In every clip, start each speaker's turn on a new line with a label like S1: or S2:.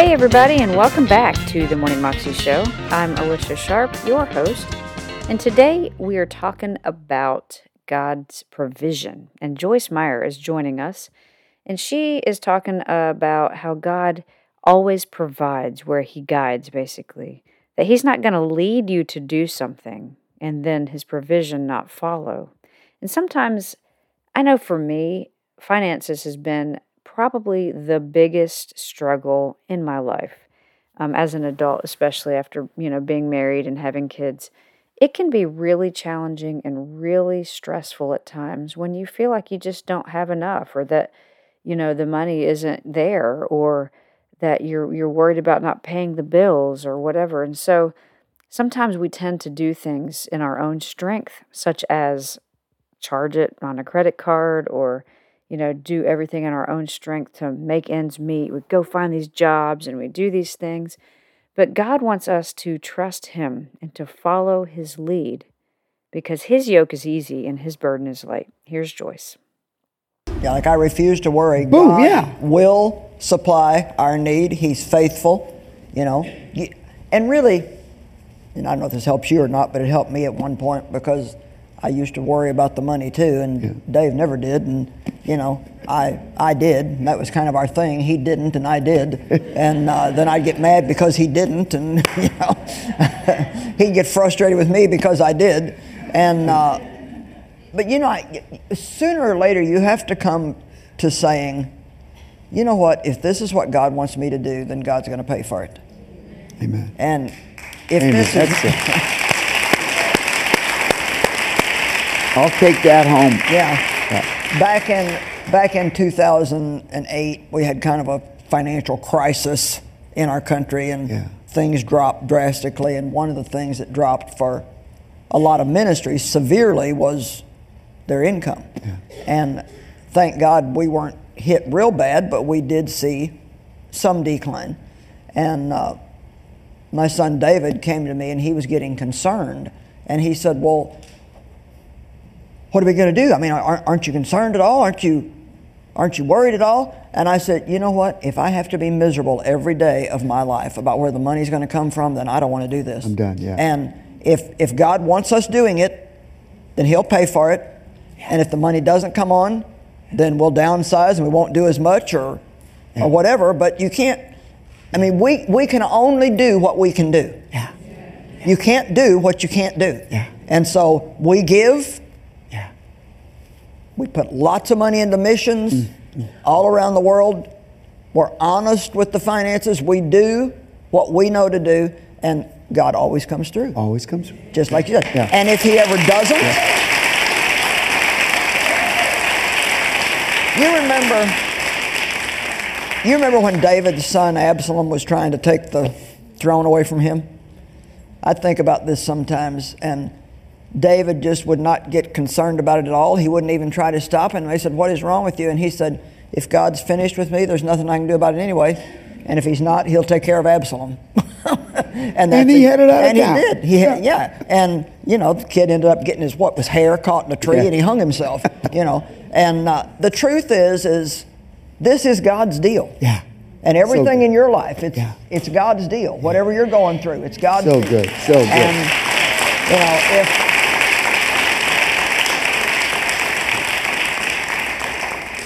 S1: Hey, everybody, and welcome back to the Morning Moxie Show. I'm Alicia Sharp, your host, and today we are talking about God's provision. And Joyce Meyer is joining us, and she is talking about how God always provides where He guides, basically. That He's not going to lead you to do something and then His provision not follow. And sometimes, I know for me, finances has been probably the biggest struggle in my life um, as an adult, especially after you know being married and having kids. It can be really challenging and really stressful at times when you feel like you just don't have enough, or that you know the money isn't there, or that you're you're worried about not paying the bills or whatever. And so sometimes we tend to do things in our own strength, such as charge it on a credit card or you know, do everything in our own strength to make ends meet. We go find these jobs and we do these things. But God wants us to trust Him and to follow His lead because His yoke is easy and His burden is light. Here's Joyce.
S2: Yeah, like I refuse to worry.
S3: Boom,
S2: God
S3: yeah.
S2: will supply our need. He's faithful, you know. And really, and I don't know if this helps you or not, but it helped me at one point because I used to worry about the money too, and
S3: Yeah.
S2: Dave never did, and you know, I I did. That was kind of our thing. He didn't, and I did, and uh, then I'd get mad because he didn't, and you know, he'd get frustrated with me because I did, and. Uh, but you know, I, sooner or later, you have to come to saying, you know what? If this is what God wants me to do, then God's going to pay for it.
S3: Amen.
S2: And if
S3: Amen.
S2: this is
S3: it. I'll take that home.
S2: Yeah. Back in back in 2008, we had kind of a financial crisis in our country, and
S3: Yeah.
S2: things dropped drastically. And one of the things that dropped for a lot of ministries severely was their income. And thank God we weren't hit real bad, but we did see some decline. And uh, my son David came to me, and he was getting concerned, and he said, "Well." What are we going to do? I mean, aren't, aren't you concerned at all? Aren't you, aren't you worried at all? And I said, you know what? If I have to be miserable every day of my life about where the money's going to come from, then I don't want to do this.
S3: I'm done, yeah.
S2: And if if God wants us doing it, then He'll pay for it. And if the money doesn't come on, then we'll downsize and we won't do as much or or whatever. But you can't. I mean, we we can only do what we can do.
S3: Yeah.
S2: You can't do what you can't do.
S3: Yeah.
S2: And so we give.
S3: Yeah.
S2: We put lots of money into missions
S3: Mm,
S2: all around the world. We're honest with the finances. We do what we know to do, and God always comes through,
S3: Always comes. Through.
S2: Just like you said.
S3: Yeah.
S2: And if He ever doesn't, you remember. You remember when David's son Absalom was trying to take the throne away from him? I think about this sometimes, and David just would not get concerned about it at all. He wouldn't even try to stop him. They said, What is wrong with you? And he said, If God's finished with me, there's nothing I can do about it anyway. And if he's not, he'll take care of Absalom. and, that's
S3: he had it out of
S2: And he did. He had, yeah. And, you know, the kid ended up getting his, what, was hair caught in a tree
S3: Yeah.
S2: and he hung himself, you know. And uh, the truth is, is this is God's deal.
S3: Yeah.
S2: And everything
S3: good.
S2: in your life, it's,
S3: Yeah.
S2: it's God's deal. Whatever you're going through, it's God's
S3: So
S2: deal.
S3: good, so good.
S2: And, you know, if,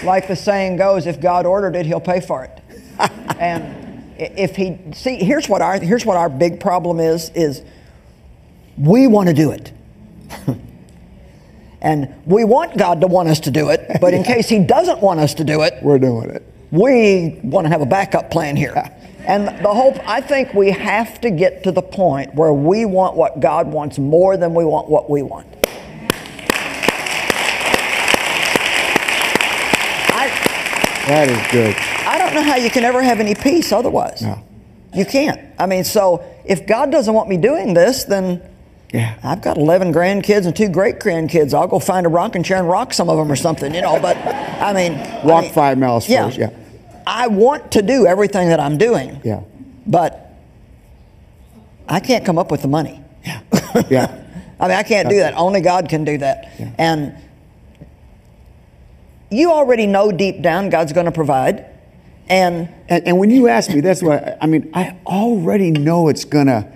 S2: like the saying goes, if God ordered it, He'll pay for it. and if He see, here's what our here's what our big problem is: is we want to do it, and we want God to want us to do it. But in case He doesn't want us to do it,
S3: We're doing it.
S2: we want to have a backup plan here. And the hope, I think we have to get to the point where we want what God wants more than we want what we want. I,
S3: That is good.
S2: I don't know how you can ever have any peace otherwise.
S3: No.
S2: You can't. I mean, so if God doesn't want me doing this, then
S3: Yeah.
S2: I've got 11 grandkids and two great grandkids. I'll go find a rocking chair and rock some of them or something, you know. But I mean, I mean,
S3: five miles first, yeah.
S2: I want to do everything that I'm doing.
S3: Yeah.
S2: But I can't come up with the money.
S3: Yeah. Yeah.
S2: I mean, I can't do that. Only God can do that.
S3: Yeah.
S2: And you already know deep down God's going to provide. And
S3: And, and when you ask me, that's why, I mean, I already know it's going to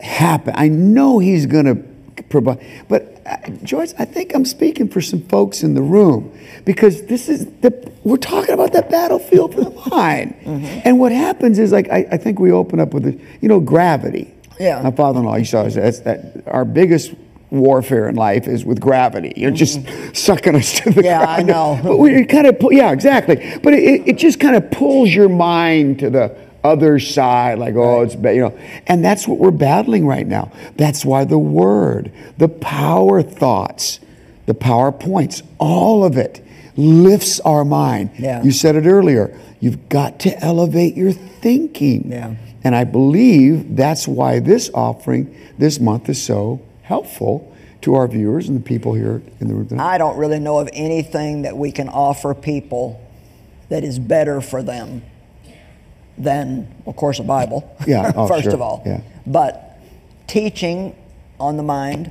S3: happen. I know he's going to provide. But uh, Joyce, I think I'm speaking for some folks in the room because this is the, we're talking about that battlefield for the mind. And what happens is like, I, I think we open up with, the, you know, gravity.
S2: Yeah.
S3: My father-in-law he to always say that's that our biggest warfare in life is with gravity. You're just mm-hmm. sucking us to the
S2: Yeah, I know.
S3: But we kind of, pull, yeah, exactly. But it, it just kind of pulls your mind to the other side, like, oh, it's bad, you know. And that's what we're battling right now. That's why the word, the power thoughts, the power points, all of it lifts our mind.
S2: Yeah.
S3: You said it earlier. You've got to elevate your thinking.
S2: Yeah.
S3: And I believe that's why this offering this month is so helpful to our viewers and the people here in the room tonight.
S2: I don't really know of anything that we can offer people that is better for them than, of course, a Bible.
S3: Yeah, oh,
S2: first
S3: sure,
S2: of all.
S3: yeah.
S2: But teaching on the mind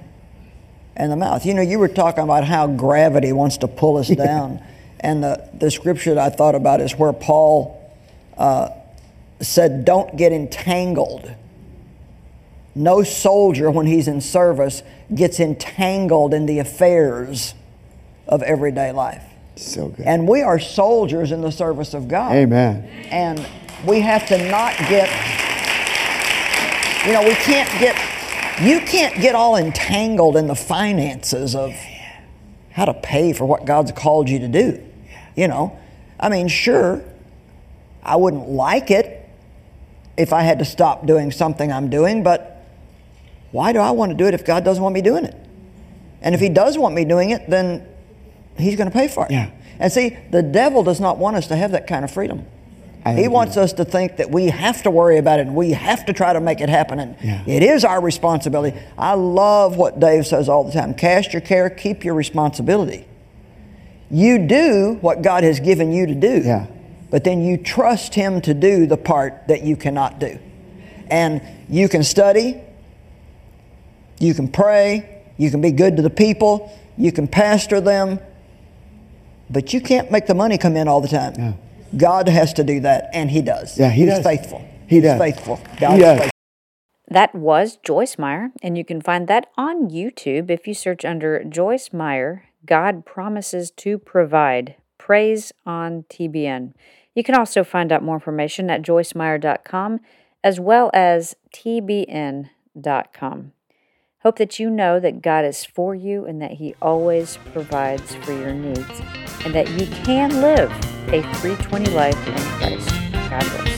S2: and the mouth. You know, you were talking about how gravity wants to pull us down. And the, the scripture that I thought about is where Paul uh, said, Don't get entangled. No soldier, when he's in service, gets entangled in the affairs of everyday life.
S3: so good.
S2: And we are soldiers in the service of God.
S3: Amen.
S2: And we have to not get, you know, we can't get, you can't get all entangled in the finances of how to pay for what God's called you to do. You know, I mean, sure, I wouldn't like it if I had to stop doing something I'm doing, but why do I want to do it if God doesn't want me doing it? And if He does want me doing it, then He's going to pay for it.
S3: Yeah.
S2: And see, the devil does not want us to have that kind of freedom.
S3: I
S2: he wants us to think that we have to worry about it and we have to try to make it happen. And
S3: Yeah.
S2: it is our responsibility. I love what Dave says all the time cast your care, keep your responsibility. You do what God has given you to do,
S3: Yeah.
S2: but then you trust Him to do the part that you cannot do. And you can study, you can pray, you can be good to the people, you can pastor them, but you can't make the money come in all the time.
S3: Yeah.
S2: God has to do that, and He does.
S3: Yeah, he
S2: He's
S3: does.
S2: faithful.
S3: He
S2: He's
S3: does.
S2: faithful.
S3: He
S2: God is
S3: does.
S2: faithful.
S1: That was Joyce Meyer, and you can find that on YouTube if you search under Joyce Meyer, God Promises to Provide, Praise on TBN. You can also find out more information at joycemeyer.com as well as tbn.com. Hope that you know that God is for you and that He always provides for your needs, and that you can live a 320 life in Christ. God bless.